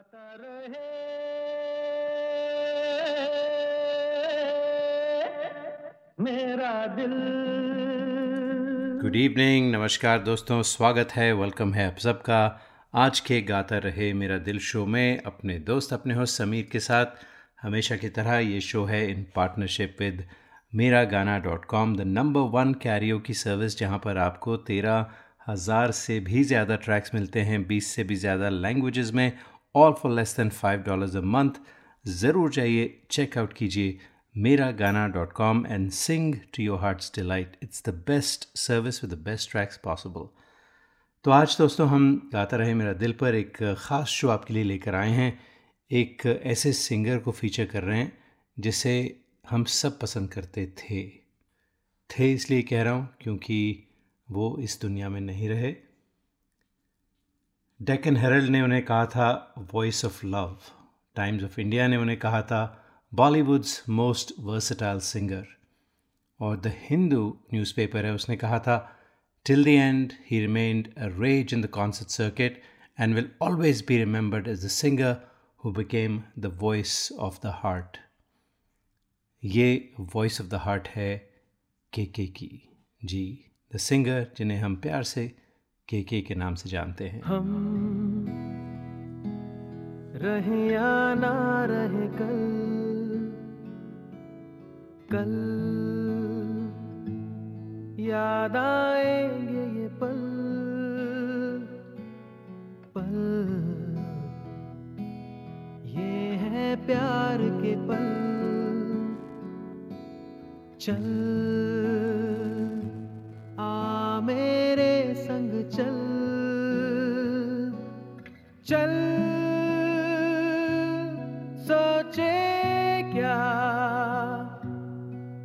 गाता रहे। मेरा दिल। गुड इवनिंग नमस्कार दोस्तों, स्वागत है वेलकम है आप सबका। आज के गाता रहे मेरा दिल शो में अपने दोस्त, अपने होस्ट समीर के साथ। हमेशा की तरह ये शो है इन partnership with Mera Gaana dot com the number one karaoke की सर्विस जहाँ पर आपको तेरह हज़ार से भी ज़्यादा ट्रैक्स मिलते हैं, बीस से भी ज़्यादा लैंग्वेजेस में all for less than five dollars a month ज़रूर जाइए चेकआउट कीजिए Mera Gaana dot com and sing to your heart's delight it's the best service with the best tracks possible तो आज दोस्तों हम गाता रहे मेरा दिल पर एक ख़ास शो आपके लिए लेकर आए हैं। एक ऐसे सिंगर को फीचर कर रहे हैं जिसे हम सब पसंद करते थे। थे इसलिए कह रहा हूँ क्योंकि वो इस दुनिया में नहीं रहे। डेकन हेरल्ड ने उन्हें कहा था voice of love Times of India ने उन्हें कहा था बॉलीवुड्स मोस्ट वर्सटाइल सिंगर और द हिंदू न्यूज़पेपर है, उसने कहा था till the end he remained a rage in the concert circuit and will always be remembered as the singer who became the voice of the heart ये voice of the heart है के के की। जी the singer जिन्हें हम प्यार से के के के नाम से जानते हैं। हम रहे या ना रहे, कल कल याद आएँगे ये पल पल। ये है प्यार के पल। चल। चल चल सोचे क्या?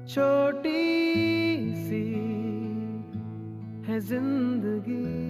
छोटी सी है ज़िंदगी।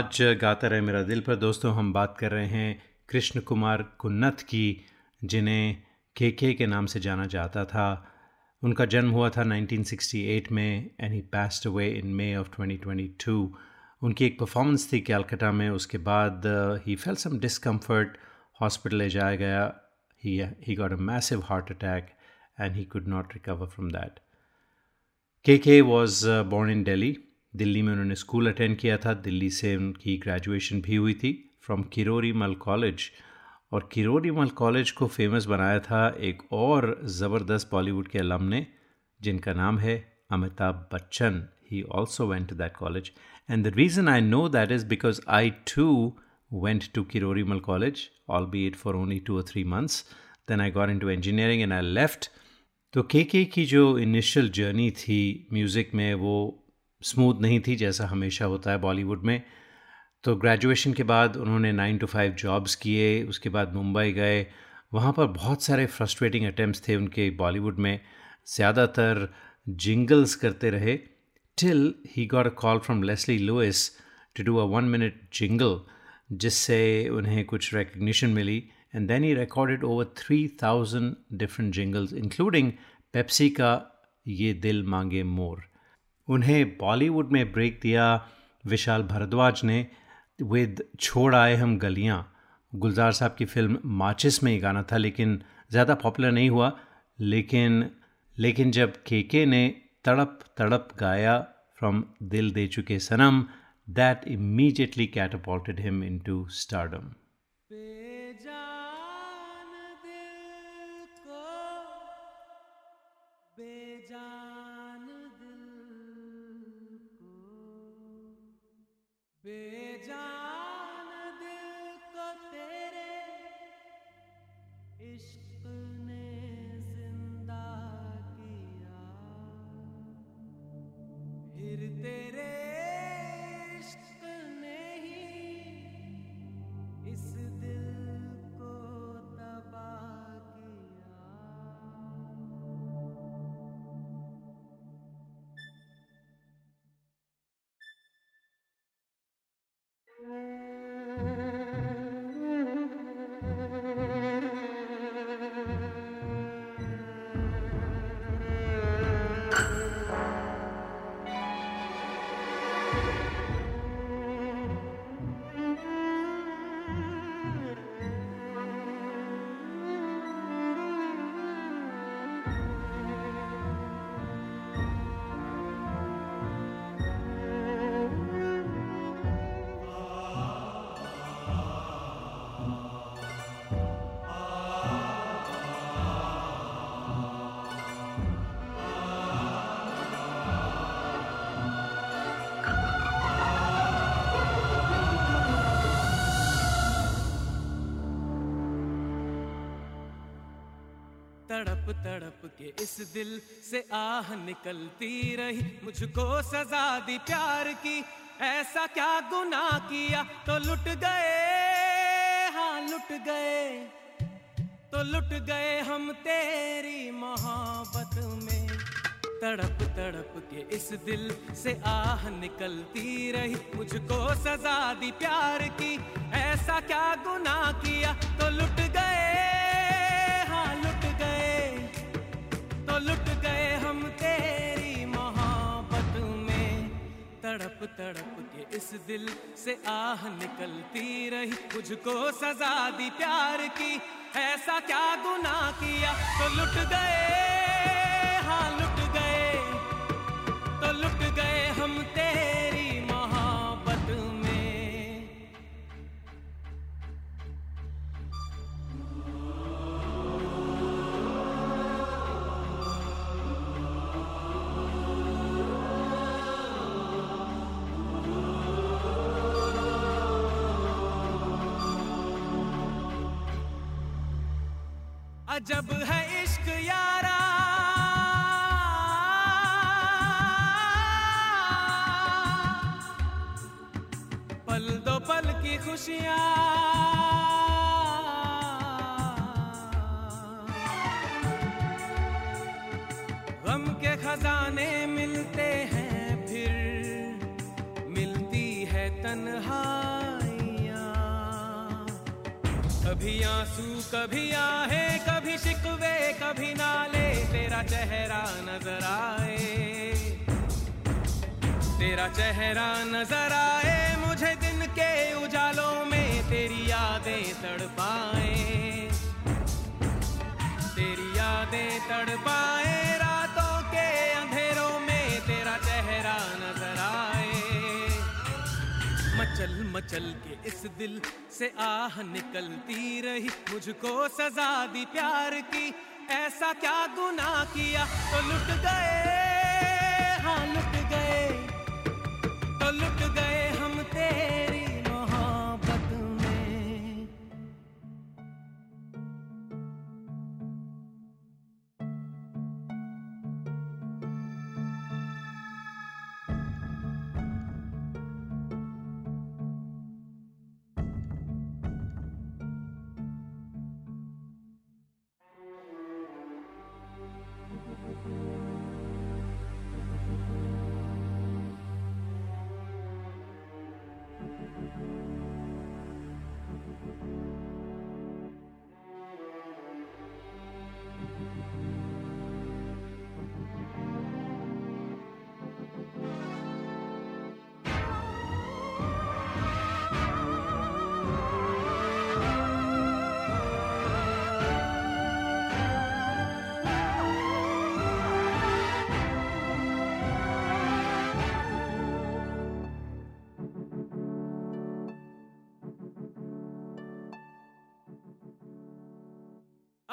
आज गाता रहे मेरा दिल पर। दोस्तों, हम बात कर रहे हैं कृष्ण कुमार कुन्नत की, जिन्हें के के के नाम से जाना जाता था। उनका जन्म हुआ था 1968 में and he passed away in May of 2022 उनकी एक परफॉर्मेंस थी कैलकाटा में। उसके बाद he fell some discomfort hospital ले जाया गया। He got a massive heart attack and he could not recover from that K K was born in Delhi Delhi में उन्होंने स्कूल अटेंड किया था दिल्ली से उनकी ग्रेजुएशन भी हुई थी फ्रॉम किरोरी मल कॉलेज और किरोरी मल कॉलेज को फ़ेमस बनाया था एक और ज़बरदस्त बॉलीवुड के अलम ने जिनका नाम है Amitabh Bachchan he also went to that college and the reason I know that is because I too went to went to Kirori Mal College, albeit for only two or three months. Then I got into engineering and I left. तो के के की जो initial journey थी music में वो smooth नहीं थी जैसा हमेशा होता है बॉलीवुड में। तो ग्रेजुएशन के बाद उन्होंने नाइन टू फाइव जॉब्स किए, उसके बाद मुंबई गए। वहाँ पर बहुत सारे फ्रस्ट्रेटिंग अटैम्प्ट थे उनके बॉलीवुड में। ज़्यादातर जिंगल्स करते रहे till he got a call from Leslie Lewis to do a one minute jingle जिससे उन्हें कुछ recognition milli. And then he recorded over three thousand different jingles including Pepsi का ये दिल मांगे मोर। उन्हें बॉलीवुड में ब्रेक दिया। विशाल भारद्वाज ने विद छोड़ आए हम गलियाँ। गुलजार साहब की फ़िल्म माचिस में ही गाना था, लेकिन ज़्यादा पॉपुलर नहीं हुआ। लेकिन लेकिन जब के के ने तड़प तड़प गाया from Dil De Chuke Sanam, that immediately catapulted him into stardom. तड़प के इस दिल से आह निकलती रही। मुझको सजा दी प्यार की। ऐसा क्या गुनाह किया? तो लुट गए। हाँ लुट गए। तो लुट गए हम तेरी मोहब्बत में। तड़प तड़प के इस दिल से आह निकलती रही। मुझको सजा दी प्यार की। ऐसा क्या गुनाह किया? तो लुट गए। तड़प तड़प के इस दिल से आह निकलती रही। मुझको सजा दी प्यार की, ऐसा क्या गुना किया? तो लुट गए। गम के खजाने मिलते हैं फिर। मिलती है तन्हाइयाँ। कभी आँसू, कभी आहे, कभी शिकवे, कभी नाले, तेरा चेहरा नज़र आए। तेरा चेहरा नज़र आए, मुझे दिन के उजालों में तेरी यादें तड़पाए। तेरी यादें तड़पाए मचल मचल के इस दिल से आह निकलती रही। मुझको सजा दी प्यार की। ऐसा क्या गुनाह किया? तो लुट गए। हाँ लुट गए। तो लुट गए।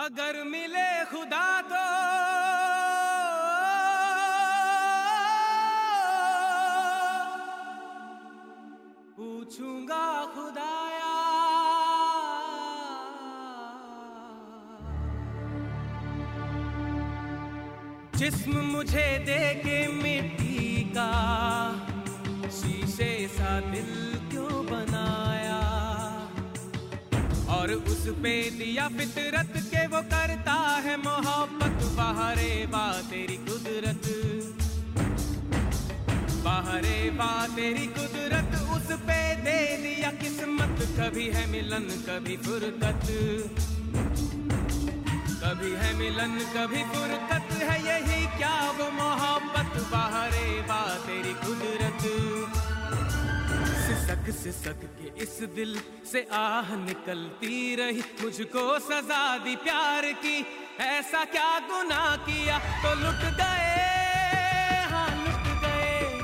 अगर मिले खुदा तो। पूछूँगा खुदाया। जिस्म मुझे दे के मिट्टी का, शीशे सा दिल क्यों बनाया? और उस पे दिया फितरत वो करता है मोहब्बत। बाहरे बा तेरी कुदरत। बाहरे बा तेरी कुदरत। उस पे दे दिया किस्मत। कभी है मिलन, कभी फुरकत। कभी है मिलन, कभी फुरकत। है यही क्या वो मोहब्बत। बाहरे बा तेरी कुदरत। सिसक सिसक के इस दिल से आह निकलती रही। मुझको सजा दी प्यार की। ऐसा क्या गुनाह किया? तो लुट गए। हाँ लुट गए।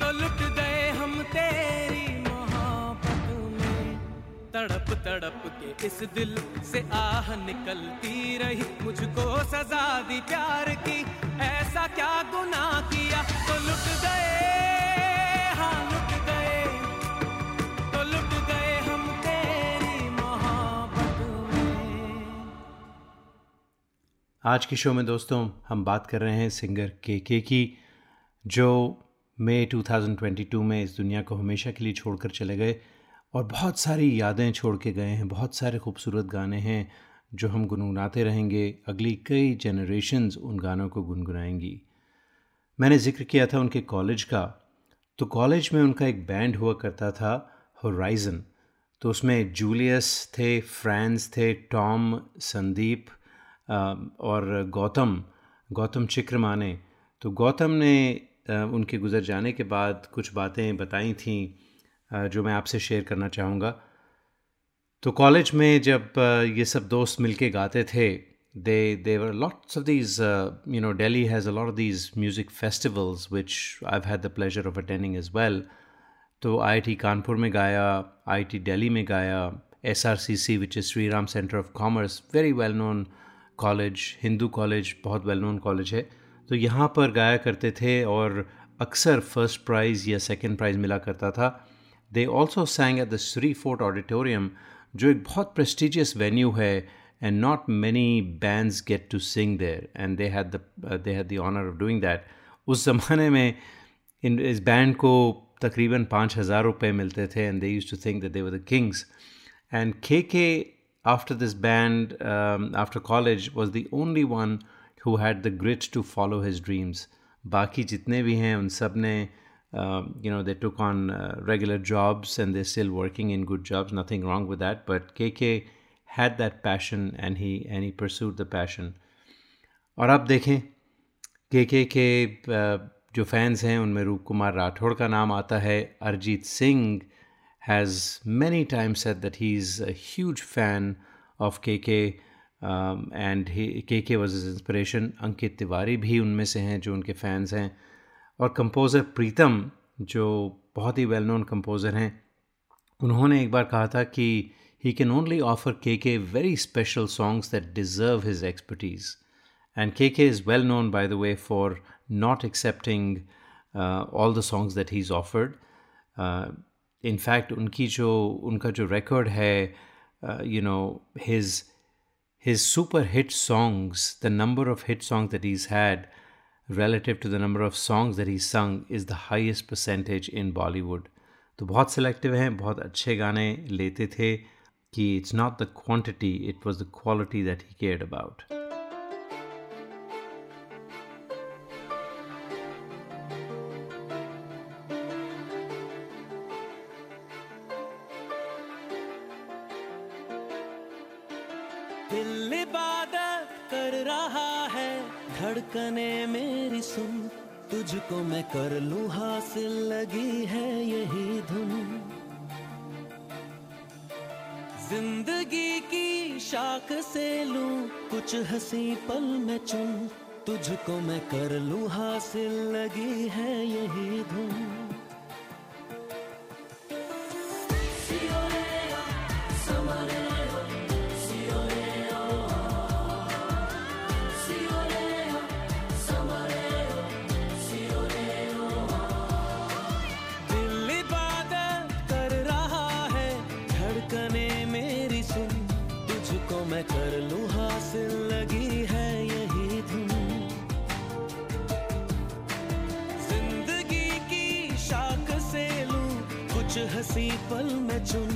तो लुट गए हम तेरी मोहब्बत में। तड़प तड़प के इस दिल से आह निकलती रही। मुझको सजा दी प्यार की। ऐसा क्या गुनाह किया? तो लुट गए। आज के शो में दोस्तों, हम बात कर रहे हैं सिंगर के के की जो मई 2022 में इस दुनिया को हमेशा के लिए छोड़कर चले गए और बहुत सारी यादें छोड़ के गए हैं, बहुत सारे खूबसूरत गाने हैं जो हम गुनगुनाते रहेंगे। अगली कई जनरेशन्स उन गानों को गुनगुनाएँगी। मैंने ज़िक्र किया था उनके कॉलेज का। तो कॉलेज में उनका एक बैंड हुआ करता था होराइज़न तो उसमें जूलियस थे फ्रांस थे टॉम संदीप और गौतम गौतम चिक्रमाने। तो गौतम ने उनके गुज़र जाने के बाद कुछ बातें बताई थी जो मैं आपसे शेयर करना चाहूँगा। तो कॉलेज में जब ये सब दोस्त मिलके गाते थे they they were lots of these you know Delhi has a lot of these music festivals which I had the pleasure of attending as well तो आई कानपुर में गाया आई दिल्ली में गाया S R C C which is Shri Ram centre of commerce very well known college, Hindu college, बहुत well known college है। तो यहाँ पर गाया करते थे और अक्सर फ़र्स्ट प्राइज़ या सेकेंड प्राइज़ मिला करता था। They also sang at the Siri fort auditorium जो एक बहुत प्रेस्टिजियस वेन्यू है and not many bands get to sing there and they had the they had the honour of doing that उस ज़माने में इन, इस बैंड को तकरीबन पाँच हज़ार रुपये मिलते थे and they used to think that they were the kings and K K after this band, um, after college, was the only one who had the grit to follow his dreams. बाकी जितने भी हैं उन सब ने you know they took on uh, regular jobs and they're still working in good jobs nothing wrong with that but KK had that passion and he and he pursued the passion और अब देखें के के के जो fans हैं उनमें रूप कुमार राठौड़ का नाम आता है Arijit Singh has many times said that he's a huge fan of KK um, and he, KK was his inspiration. Ankit Tiwari भी उनमें से हैं जो उनके फैंस हैं और कंपोज़र प्रीतम जो बहुत ही वेल नोन कंपोज़र हैं उन्होंने एक बार कहा था कि he can only offer KK very special songs that deserve his expertise. And KK is well known, by the way, for not accepting uh, all the songs that he's offered. Uh, in fact उनकी जो, उनका जो record है you know his his super hit songs the number of hit song that is had relative to the number of songs that he sung is the highest percentage in Bollywood तो बहुत selective हैं, बहुत अच्छे गाने लेते थे कि it's not the quantity it was the quality that he care about कर लू हासिल लगी है यही धुन। ज़िंदगी की शाख से लू कुछ हँसी पल में चुन। तुझको मैं कर लू हासिल लगी है यही धुन। पल में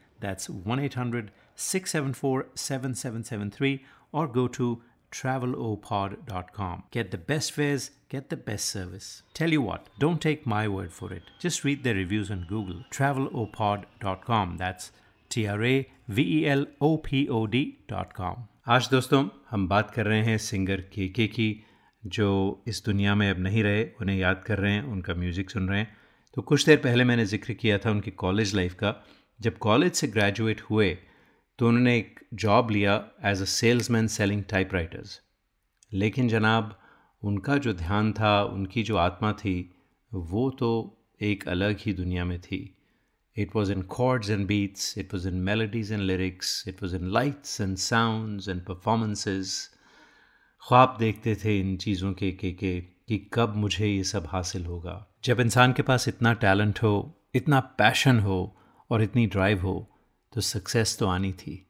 that's 1 800 674 7773 or go to travelopod.com. Get the best fares, get the best service. Tell you what, don't take my word for it. Just read their reviews on Google. travelopod.com. That's T R A V E L O P O D.com. आज दोस्तों हम बात कर रहे हैं singer के के की जो इस दुनिया में अब नहीं रहे उन्हें याद कर रहे हैं उनका म्यूज़िक सुन रहे हैं तो कुछ देर पहले मैंने जिक्र किया था उनकी कॉलेज लाइफ का जब कॉलेज से ग्रेजुएट हुए तो उन्होंने एक जॉब लिया as a salesman selling typewriters लेकिन जनाब, उनका जो ध्यान था, उनकी जो आत्मा थी, वो तो एक अलग ही दुनिया में थी। It was in chords and beats it was in melodies and lyrics it was in lights and sounds and performances ख्वाब देखते थे इन चीज़ों के के के, कि कब मुझे ये सब हासिल होगा। जब इंसान के पास इतना टैलेंट हो, इतना पैशन हो और इतनी ड्राइव हो तो सक्सेस तो आनी थी।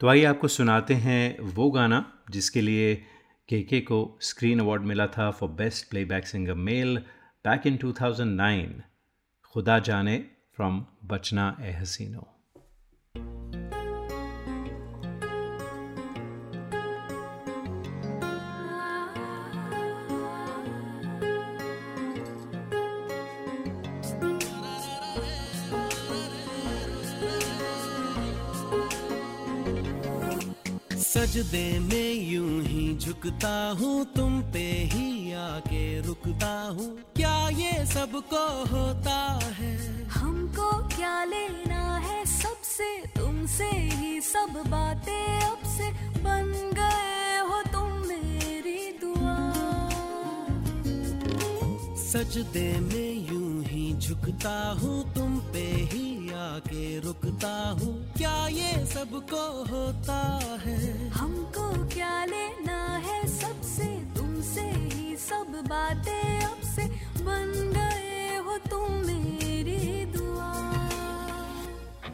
तो आइए आपको सुनाते हैं वो गाना जिसके लिए के के को स्क्रीन अवार्ड मिला था for best playback singer male back in 2009 खुदा जाने फ्रॉम बचना ए हसीनो। सजदे में यूँ ही झुकता हूँ तुम पे ही आके रुकता हूँ। क्या ये सबको होता है? हमको क्या लेना है? सबसे तुमसे ही सब बातें अब से बन गए हो तुम मेरी दुआ। सजदे में झुकता हूँ तुम पे ही आके रुकता हूँ। क्या ये सबको होता है? हमको क्या लेना है? सबसे तुमसे ही सब बातें अब से बन गए हो तुम मेरी दुआ।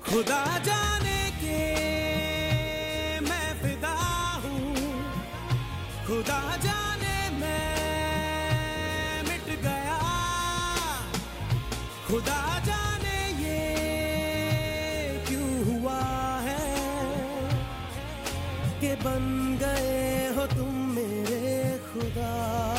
खुदा जाने के मैं फिदा हूँ। खुदा जाने da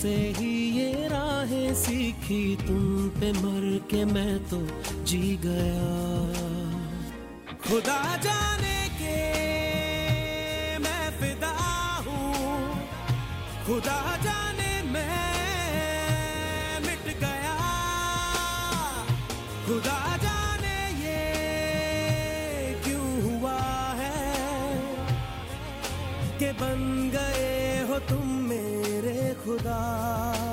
तुमसे ही ये राहें सीखी, तुम पे मर के मैं तो जी गया। खुदा जाने के मैं फिदा हूँ। खुदा जाने खुदा।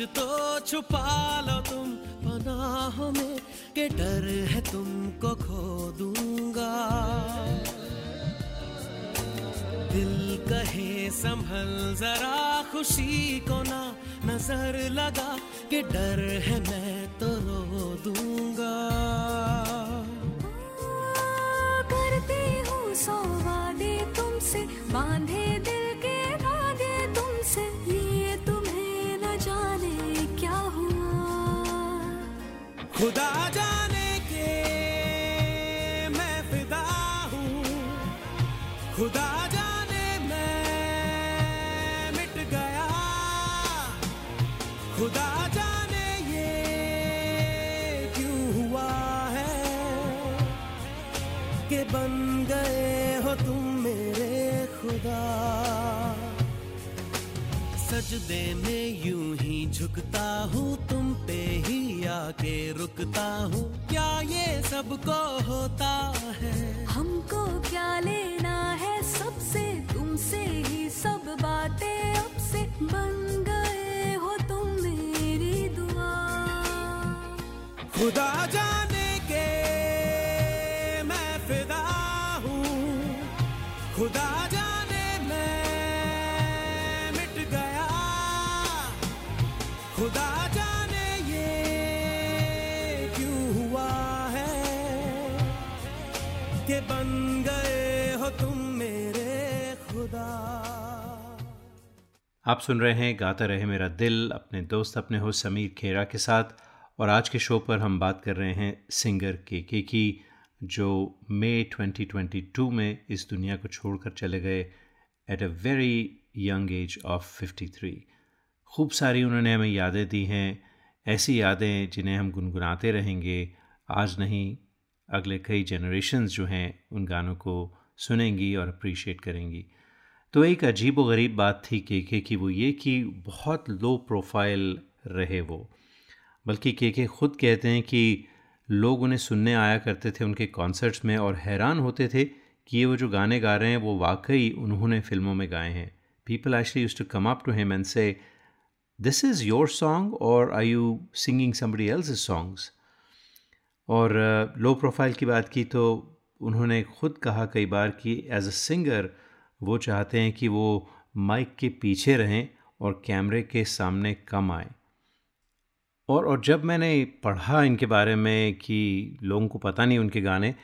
आज तो छुपा लो तुम पनाह में, के डर है तुमको खो दूँगा। दिल कहे संभल, जरा खुशी को ना नज़र लगा, के डर है मैं तो रो दूँगा। करती हूँ सौ वादे तुमसे, बांधे दिल के धागे तुमसे। खुदा जाने के मैं फिदा हूँ। खुदा जाने मैं मिट गया। खुदा जाने ये क्यों हुआ है? कि बन गए हो तुम मेरे खुदा। सजदे में यूँ ही झुकता हूँ आके रुकता हूँ क्या ये सबको होता है? हमको क्या लेना है? सबसे तुमसे ही सब बातें अब से बन गए हो तुम मेरी दुआ। खुदा जाने आप सुन रहे हैं गाता रहे मेरा दिल, अपने दोस्त, अपने हो समीर खेरा के साथ। और आज के शो पर हम बात कर रहे हैं सिंगर के के की जो मई 2022 में इस दुनिया को छोड़कर चले गए at a very young age of 53 खूब सारी उन्होंने हमें यादें दी हैं, ऐसी यादें जिन्हें हम गुनगुनाते रहेंगे। आज नहीं, अगले कई जनरेशन्स जो हैं, उन गानों को सुनेंगी और अप्रिशिएट करेंगी। तो एक अजीब व गरीब बात थी के के की वो ये कि बहुत लो प्रोफ़ाइल रहे वो। बल्कि के के खुद कहते हैं कि लोग उन्हें सुनने आया करते थे उनके कॉन्सर्ट्स में और हैरान होते थे कि ये वो जो गाने गा रहे हैं वो वाकई उन्होंने फ़िल्मों में गाए हैं। People actually use to come up to him and say this is your song और I you singing somebody else songs और लो प्रोफ़ाइल की बात की तो उन्होंने खुद कहा कई बार कि एज अ सिंगर वो चाहते हैं कि वो माइक के पीछे रहें और कैमरे के सामने कम आए। और और जब मैंने पढ़ा इनके बारे में कि लोगों को पता नहीं उनके गाने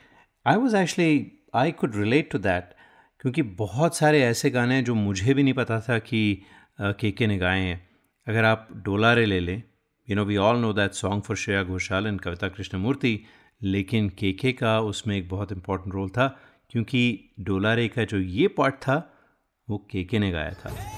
I was actually I could relate to that क्योंकि बहुत सारे ऐसे गाने हैं जो मुझे भी नहीं पता था कि के के ने गाए हैं। अगर आप डोलारे ले लें you know we all know that song for Shreya Ghoshal and Kavita Krishnamurthy लेकिन के के का उसमें एक बहुत इंपॉर्टेंट रोल था। क्योंकि डोलारे का जो ये पार्ट था वो के के ने गाया था।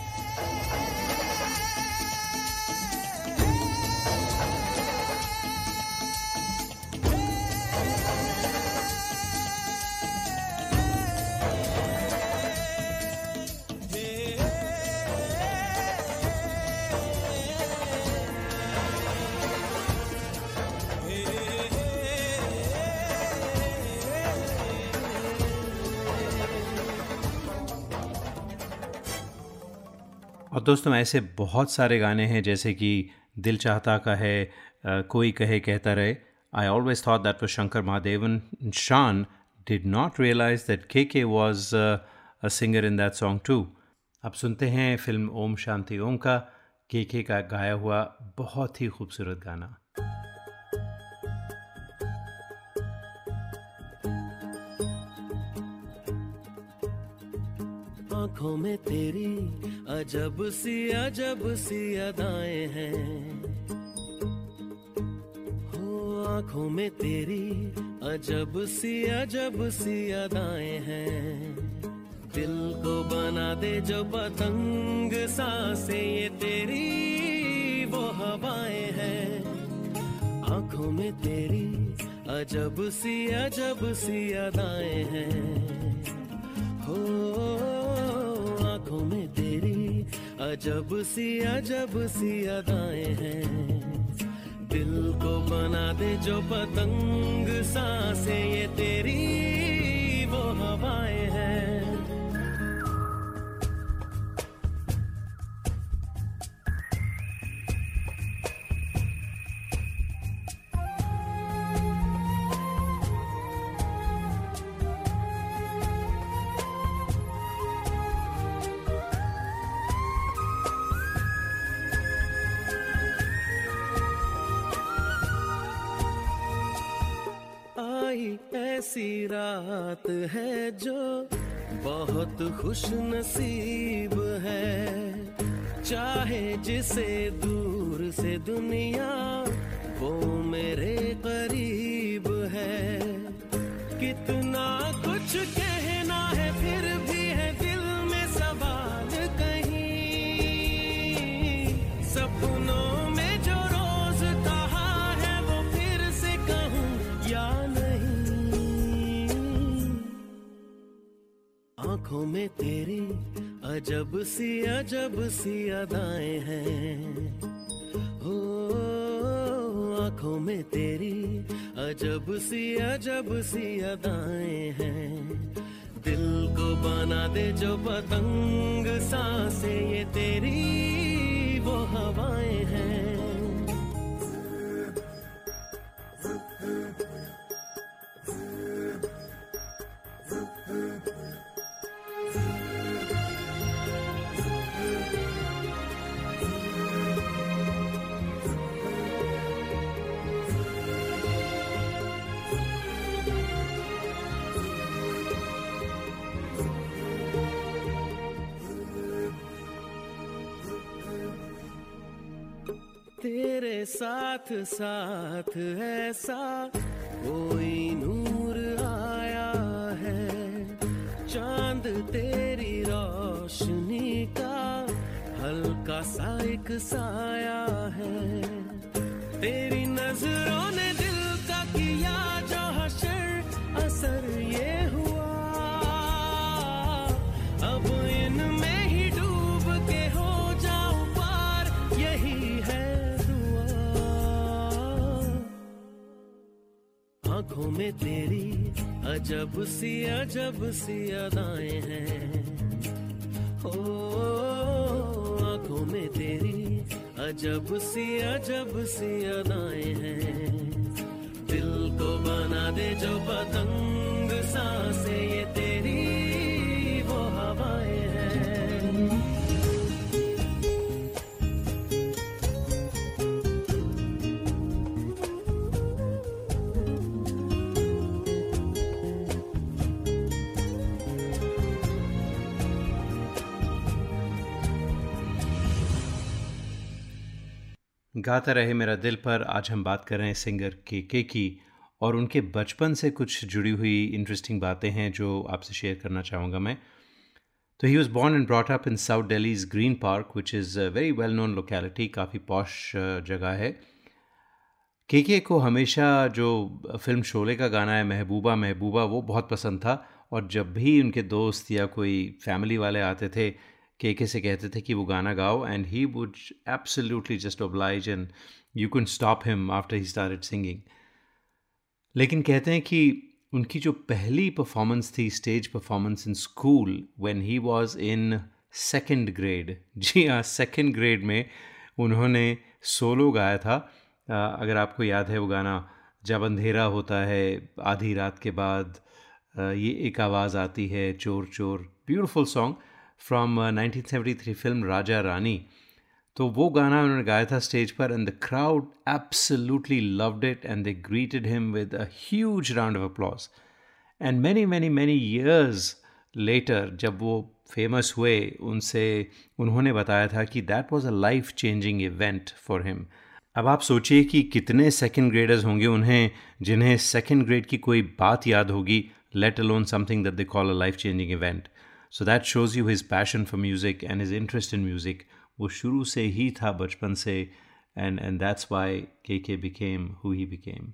और दोस्तों, ऐसे बहुत सारे गाने हैं, जैसे कि दिल चाहता का है कोई कहे, कहता रहे। I always thought that was Shankar Mahadevan Shaan did not realize that K K was a singer in that song too अब सुनते हैं फ़िल्म ओम शांति ओम का। के के का गाया हुआ बहुत ही खूबसूरत गाना। आँखों में तेरी अजब सी अजब सी अदाएँ हैं। हो, आँखों में तेरी अजब सी अजब सी अदाएँ हैं। दिल को बना दे जो पतंग, सांसे ये तेरी, वो हवाएँ हैं। आँखों में तेरी अजब सी अजब सी अदाएँ हैं। हो अजब सी अजब सी अदाएँ हैं। दिल को बना दे जो पतंग, सांसे, ये तेरी वो हवाएँ हैं। खुश नसीब है। चाहे जिसे दूर से दुनिया वो मेरे करीब आँखों में तेरी अजब सी अजब सी अदाएँ हैं। हो, आँखों में तेरी अजब सी अजब सी अदाएँ हैं। दिल को बना दे जो पतंग, सांसे ये तेरी, वो हवाएँ हैं। साथ साथ ऐसा कोई नूर आया है। चाँद तेरी रोशनी का हल्का सा एक साया है। तेरी नज़रों ने दिल का किया जो हशर असर आँखों में तेरी अजब सी अजब सी अदाएँ हैं। हो आँखों में तेरी अजब सी अजब सी अदाएँ हैं। दिल को बना दे जो पतंग, सांसे, ये तेरी गाता रहे मेरा दिल पर, आज हम बात कर रहे हैं सिंगर के के की और उनके बचपन से कुछ जुड़ी हुई इंटरेस्टिंग बातें हैं जो आपसे शेयर करना चाहूँगा मैं। तो he was born and brought up in south Delhi's Green Park which is very well known locality काफ़ी पॉश जगह है। के के को हमेशा जो फ़िल्म शोले का गाना है, महबूबा महबूबा, वो बहुत पसंद था और जब भी उनके दोस्त या कोई फैमिली वाले आते थे के के से कहते थे कि वो गाना गाओ and he would absolutely just oblige and you can stop him after he started singing लेकिन कहते हैं कि उनकी जो पहली परफॉर्मेंस थी stage performance in school when he was in second grade जी हाँ सेकंड ग्रेड में उन्होंने सोलो गाया था। अगर आपको याद है वो गाना, जब अंधेरा होता है, आधी रात के बाद ये एक आवाज़ आती है चोर चोर beautiful song from 1973 film Raja Rani तो वो गाना उन्होंने गाया था स्टेज पर and the crowd absolutely loved it and they greeted him with a huge round of applause and many many many years later जब वो फ़ेमस हुए, उनसे, उन्होंने बताया था कि that was a life changing event for him अब आप सोचिए कि कितने सेकंड ग्रेडर्स होंगे उन्हें, जिन्हें सेकंड ग्रेड की कोई बात याद होगी let alone something that they call a life changing event so that shows you his passion for music and his interest in music वो शुरू से ही था बचपन से and and that's why K K became who he became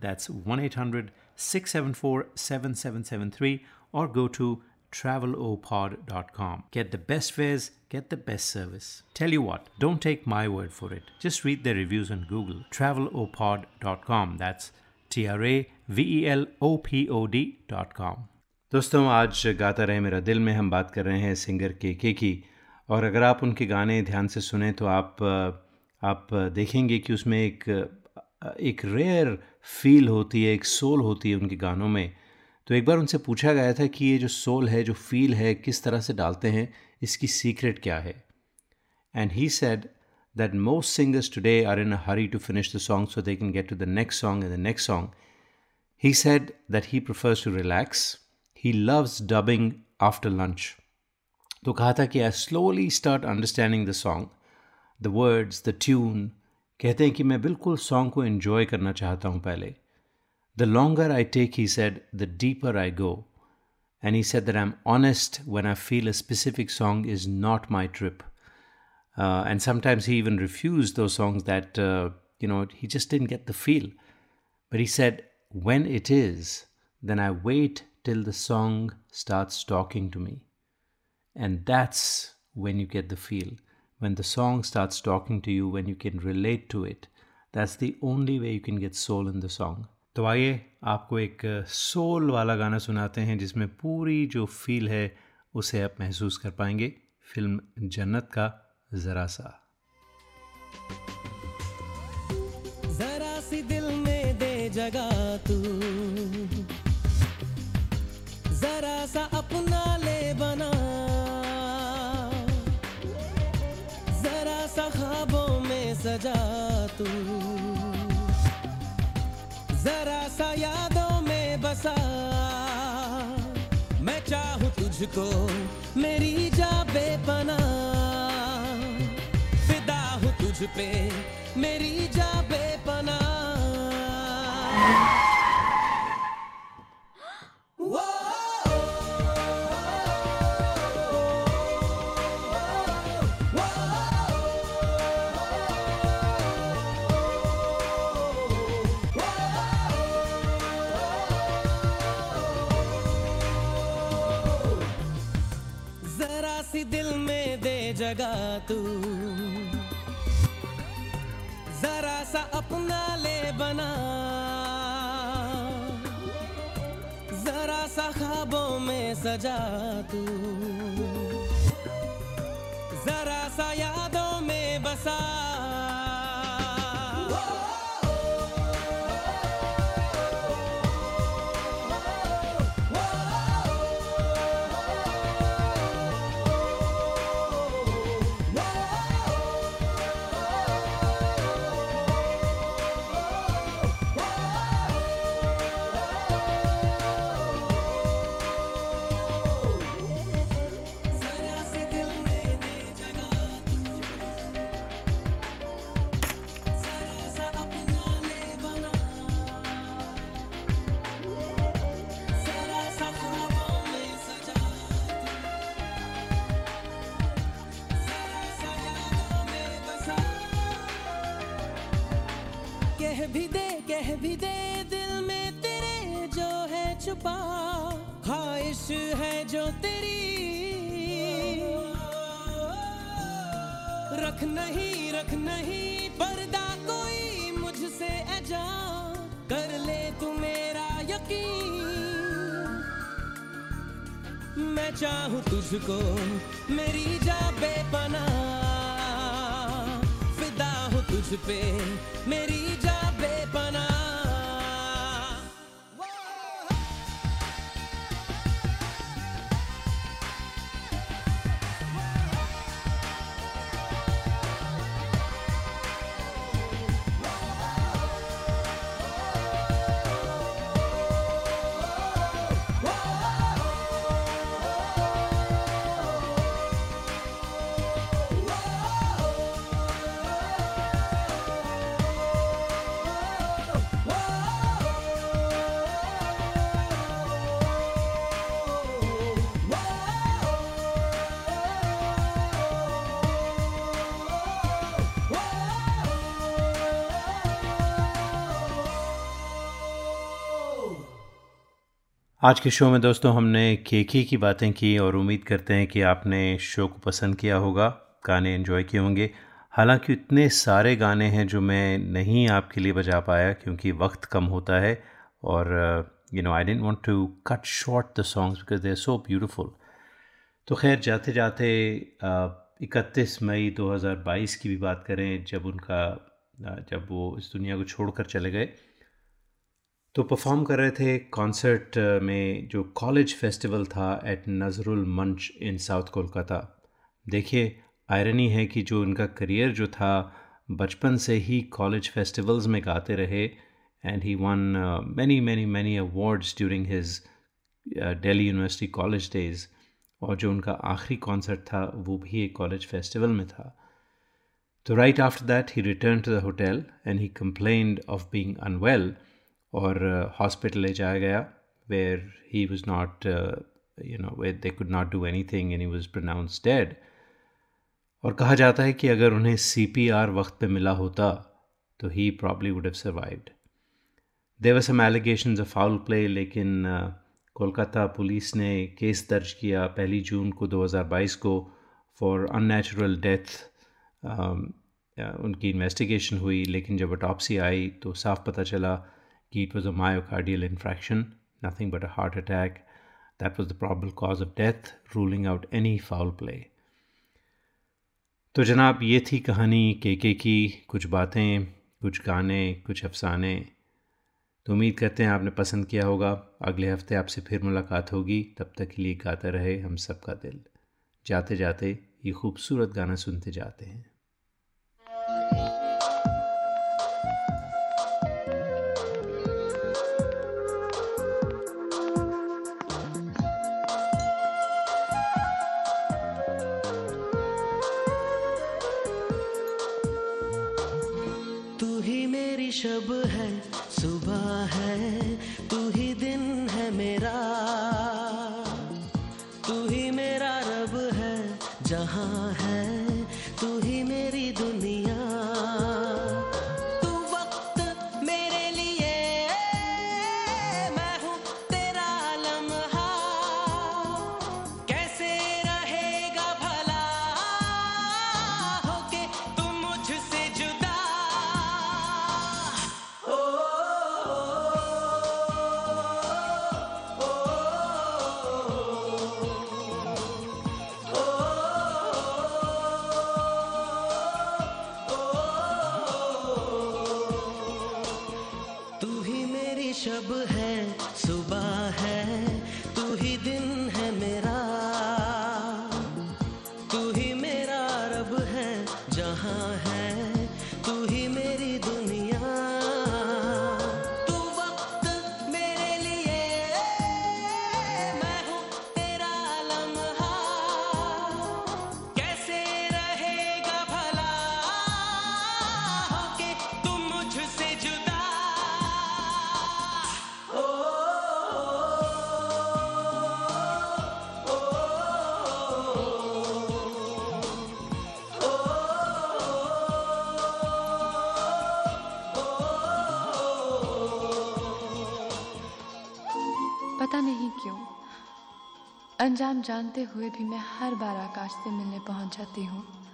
That's 1 800 674 7773 or go to travelopod.com. Get the best fares, get the best service. Tell you what, don't take my word for it. Just read the reviews on Google. travelopod.com. That's T R A V E L O P O D.com. दोस्तों आज गाता रहे मेरा दिल में हम बात कर रहे हैं सिंगर के के की और अगर आप उनके गाने ध्यान से सुने तो आप आप देखेंगे कि उसमें एक एक रेयर फील होती है, एक सोल होती है उनके गानों में। तो एक बार उनसे पूछा गया था कि ये जो सोल है, जो फील है, किस तरह से डालते हैं, इसकी सीक्रेट क्या है? And he said that most singers today are in hurry to finish the song so they can get to the next song and the next song he said that he prefers to relax he loves dubbing after lunch तो कहा था कि I slowly start understanding the song the words the tune कहते हैं कि मैं बिल्कुल song को एन्जॉय करना चाहता हूँ पहले The longer I take, he said, the deeper I go. And he said that I'm honest when I feel a specific song is not my trip. Uh, and sometimes he even refused those songs that, uh, you know, he just didn't get the feel. But he said, when it is, then I wait till the song starts talking to me. And that's when you get the feel. When the song starts talking to you, when you can relate to it, that's the only way you can get soul in the song. तो आइए आपको एक soul वाला गाना सुनाते हैं जिसमें पूरी जो फील है उसे आप महसूस कर पाएँगे फ़िल्म जन्नत का ज़रा सा जरा सी दिल में दे जगह तू सजा तू। जरा सा यादों में बसा। मैं चाहू तुझको मेरी जा बेपना फिदा हूँ तुझ पे मेरी जा बेपना तू। जरा सा अपना ले बना। जरा सा खाबों में सजा तू। जरा सा यादों में बसा। कह भी दे, कह भी दे, दिल में तेरे जो है छुपा। ख्वाहिश है जो तेरी। रख नहीं रख नहीं, पर्दा कोई मुझसे अजा। कर ले तू मेरा यकीन। मैं चाहूँ तुझको मेरी जा बेपना फिदा हूँ तुझ पे आज के शो में दोस्तों हमने केकी की बातें की और उम्मीद करते हैं कि आपने शो को पसंद किया होगा, गाने एंजॉय किए होंगे। हालाँकि इतने सारे गाने हैं जो मैं नहीं आपके लिए बजा पाया क्योंकि वक्त कम होता है और you know I don't want to cut short the songs because they are so beautiful तो खैर, जाते जाते इकतीस मई 2022 की भी बात करें, जब उनका जब वो इस दुनिया को छोड़कर चले गए तो परफॉर्म कर रहे थे कॉन्सर्ट में जो कॉलेज फेस्टिवल था at Nazrul Mancha in south Kolkata देखिए आयरनी है कि जो उनका करियर जो था, बचपन से ही कॉलेज फेस्टिवल्स में गाते रहे and he won many many many awards during his Delhi university college days और जो उनका आखिरी कॉन्सर्ट था, वो भी एक कॉलेज फेस्टिवल में था। तो right after that he return to the hotel and he complained of being unwell और हॉस्पिटल ले जाया गया where he was not you know where they could not do anything he was pronounce dead और कहा जाता है कि अगर उन्हें सी पी आर वक्त पर मिला होता तो he probably would have survived there were some allegation of foul play लेकिन कोलकाता पुलिस ने केस दर्ज किया पहली जून को 2022 को फॉर अननेचुरल डेथ उनकी इन्वेस्टिगेशन हुई, लेकिन जब अटॉपसी आई तो साफ़ पता चला It was a myocardial infraction, nothing but a heart attack. That was the probable cause of death, ruling out any foul play. तो जनाब ये थी कहानी के के की कुछ बातें कुछ गाने कुछ अफसाने। तो उम्मीद करते हैं आपने पसंद किया होगा। अगले हफ़्ते आपसे फिर मुलाकात होगी। तब तक के लिए गाता रहे हम सबका दिल। जाते जाते ये खूबसूरत गाना सुनते जाते हैं। अनजान जानते हुए भी मैं हर बार आकाश से मिलने पहुँच जाती हूँ।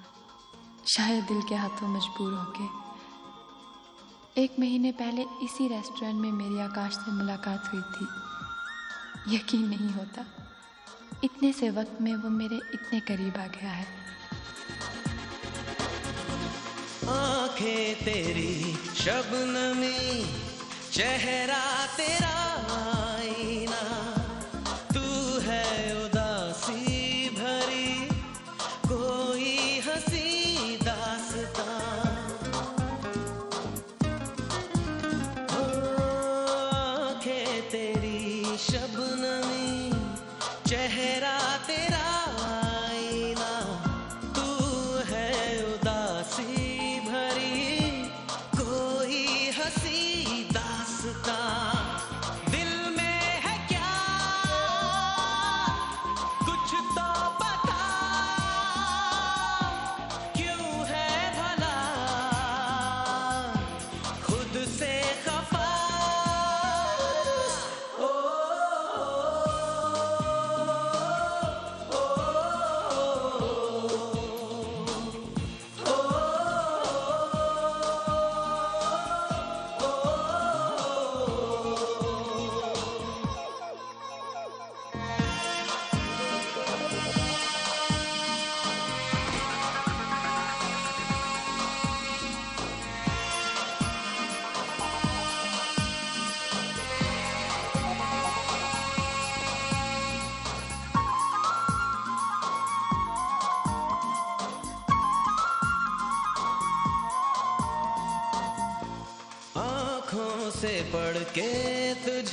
शायद दिल के हाथों मजबूर होके। एक महीने पहले इसी रेस्टोरेंट में मेरी आकाश से मुलाकात हुई थी। यकीन नहीं होता। इतने से वक्त में वो मेरे इतने करीब आ गया है। आँखें तेरी शबनमी, चेहरा तेरा।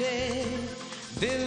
तुझे दिल